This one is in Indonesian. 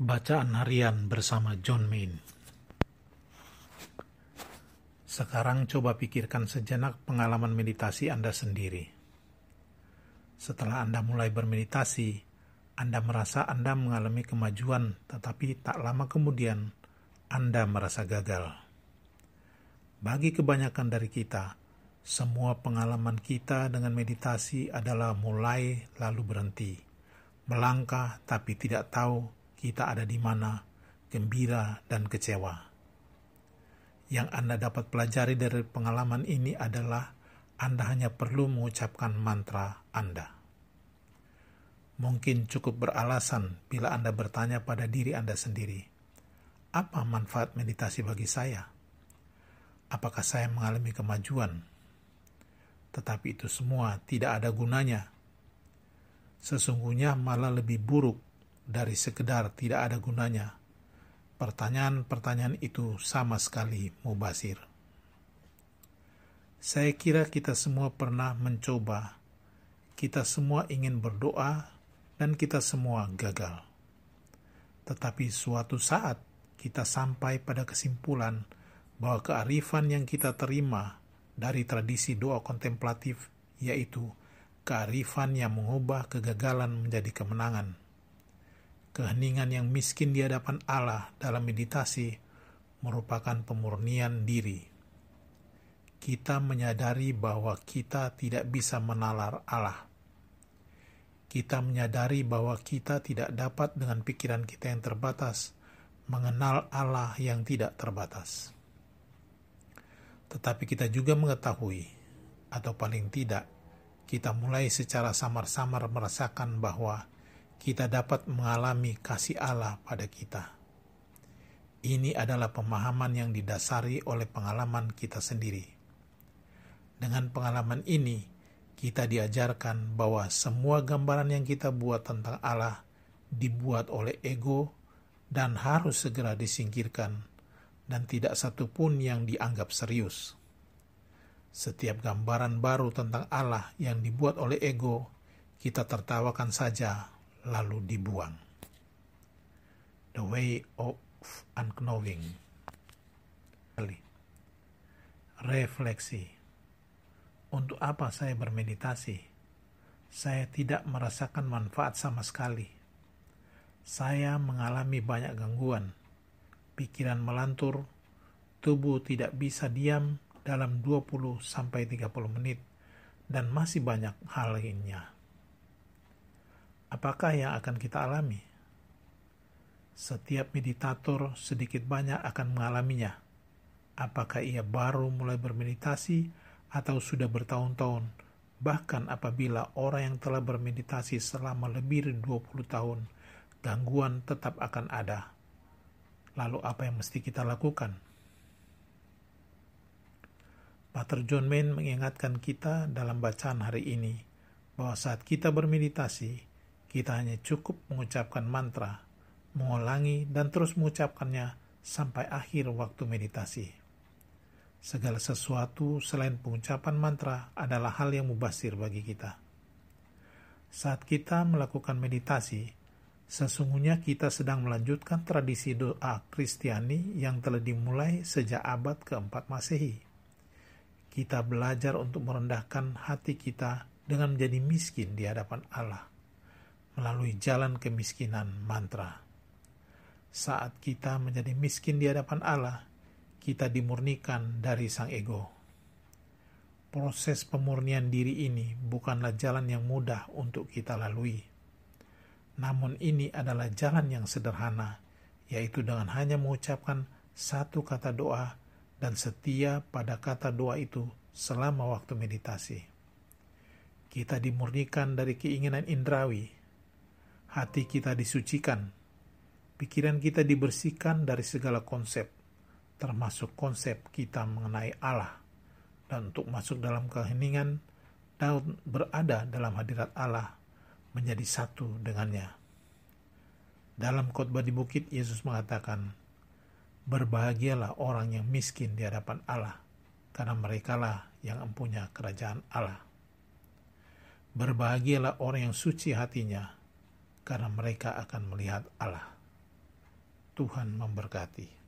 Bacaan Harian bersama John Main Sekarang coba pikirkan sejenak pengalaman meditasi Anda sendiri. Setelah Anda mulai bermeditasi, Anda merasa Anda mengalami kemajuan, tetapi tak lama kemudian Anda merasa gagal. Bagi kebanyakan dari kita, semua pengalaman kita dengan meditasi adalah mulai lalu berhenti, melangkah tapi tidak tahu kita ada di mana, gembira, dan kecewa. Yang Anda dapat pelajari dari pengalaman ini adalah Anda hanya perlu mengucapkan mantra Anda. Mungkin cukup beralasan bila Anda bertanya pada diri Anda sendiri, apa manfaat meditasi bagi saya? Apakah saya mengalami kemajuan? Tetapi itu semua tidak ada gunanya. Sesungguhnya malah lebih buruk dari sekedar tidak ada gunanya. Pertanyaan-pertanyaan itu sama sekali mubasir. Saya kira kita semua pernah mencoba. Kita semua ingin berdoa dan kita semua gagal. Tetapi suatu saat kita sampai pada kesimpulan bahwa kearifan yang kita terima dari tradisi doa kontemplatif yaitu kearifan yang mengubah kegagalan menjadi kemenangan keheningan yang miskin di hadapan Allah dalam meditasi merupakan pemurnian diri. Kita menyadari bahwa kita tidak bisa menalar Allah. Kita menyadari bahwa kita tidak dapat dengan pikiran kita yang terbatas mengenal Allah yang tidak terbatas. Tetapi kita juga mengetahui, atau paling tidak, kita mulai secara samar-samar merasakan bahwa kita dapat mengalami kasih Allah pada kita. Ini adalah pemahaman yang didasari oleh pengalaman kita sendiri. Dengan pengalaman ini, kita diajarkan bahwa semua gambaran yang kita buat tentang Allah dibuat oleh ego dan harus segera disingkirkan, dan tidak satu pun yang dianggap serius. Setiap gambaran baru tentang Allah yang dibuat oleh ego, kita tertawakan saja lalu dibuang. The way of unknowing. Refleksi. Untuk apa saya bermeditasi? Saya tidak merasakan manfaat sama sekali. Saya mengalami banyak gangguan. Pikiran melantur, tubuh tidak bisa diam dalam 20 sampai 30 menit dan masih banyak hal lainnya apakah yang akan kita alami? Setiap meditator sedikit banyak akan mengalaminya. Apakah ia baru mulai bermeditasi atau sudah bertahun-tahun, bahkan apabila orang yang telah bermeditasi selama lebih dari 20 tahun, gangguan tetap akan ada. Lalu apa yang mesti kita lakukan? Pater John Main mengingatkan kita dalam bacaan hari ini bahwa saat kita bermeditasi, kita hanya cukup mengucapkan mantra, mengulangi dan terus mengucapkannya sampai akhir waktu meditasi. Segala sesuatu selain pengucapan mantra adalah hal yang mubasir bagi kita. Saat kita melakukan meditasi, sesungguhnya kita sedang melanjutkan tradisi doa Kristiani yang telah dimulai sejak abad keempat Masehi. Kita belajar untuk merendahkan hati kita dengan menjadi miskin di hadapan Allah melalui jalan kemiskinan mantra. Saat kita menjadi miskin di hadapan Allah, kita dimurnikan dari sang ego. Proses pemurnian diri ini bukanlah jalan yang mudah untuk kita lalui. Namun ini adalah jalan yang sederhana, yaitu dengan hanya mengucapkan satu kata doa dan setia pada kata doa itu selama waktu meditasi. Kita dimurnikan dari keinginan indrawi, hati kita disucikan, pikiran kita dibersihkan dari segala konsep, termasuk konsep kita mengenai Allah, dan untuk masuk dalam keheningan dan berada dalam hadirat Allah menjadi satu dengannya. Dalam khotbah di bukit, Yesus mengatakan, Berbahagialah orang yang miskin di hadapan Allah, karena merekalah yang empunya kerajaan Allah. Berbahagialah orang yang suci hatinya, karena mereka akan melihat Allah. Tuhan memberkati.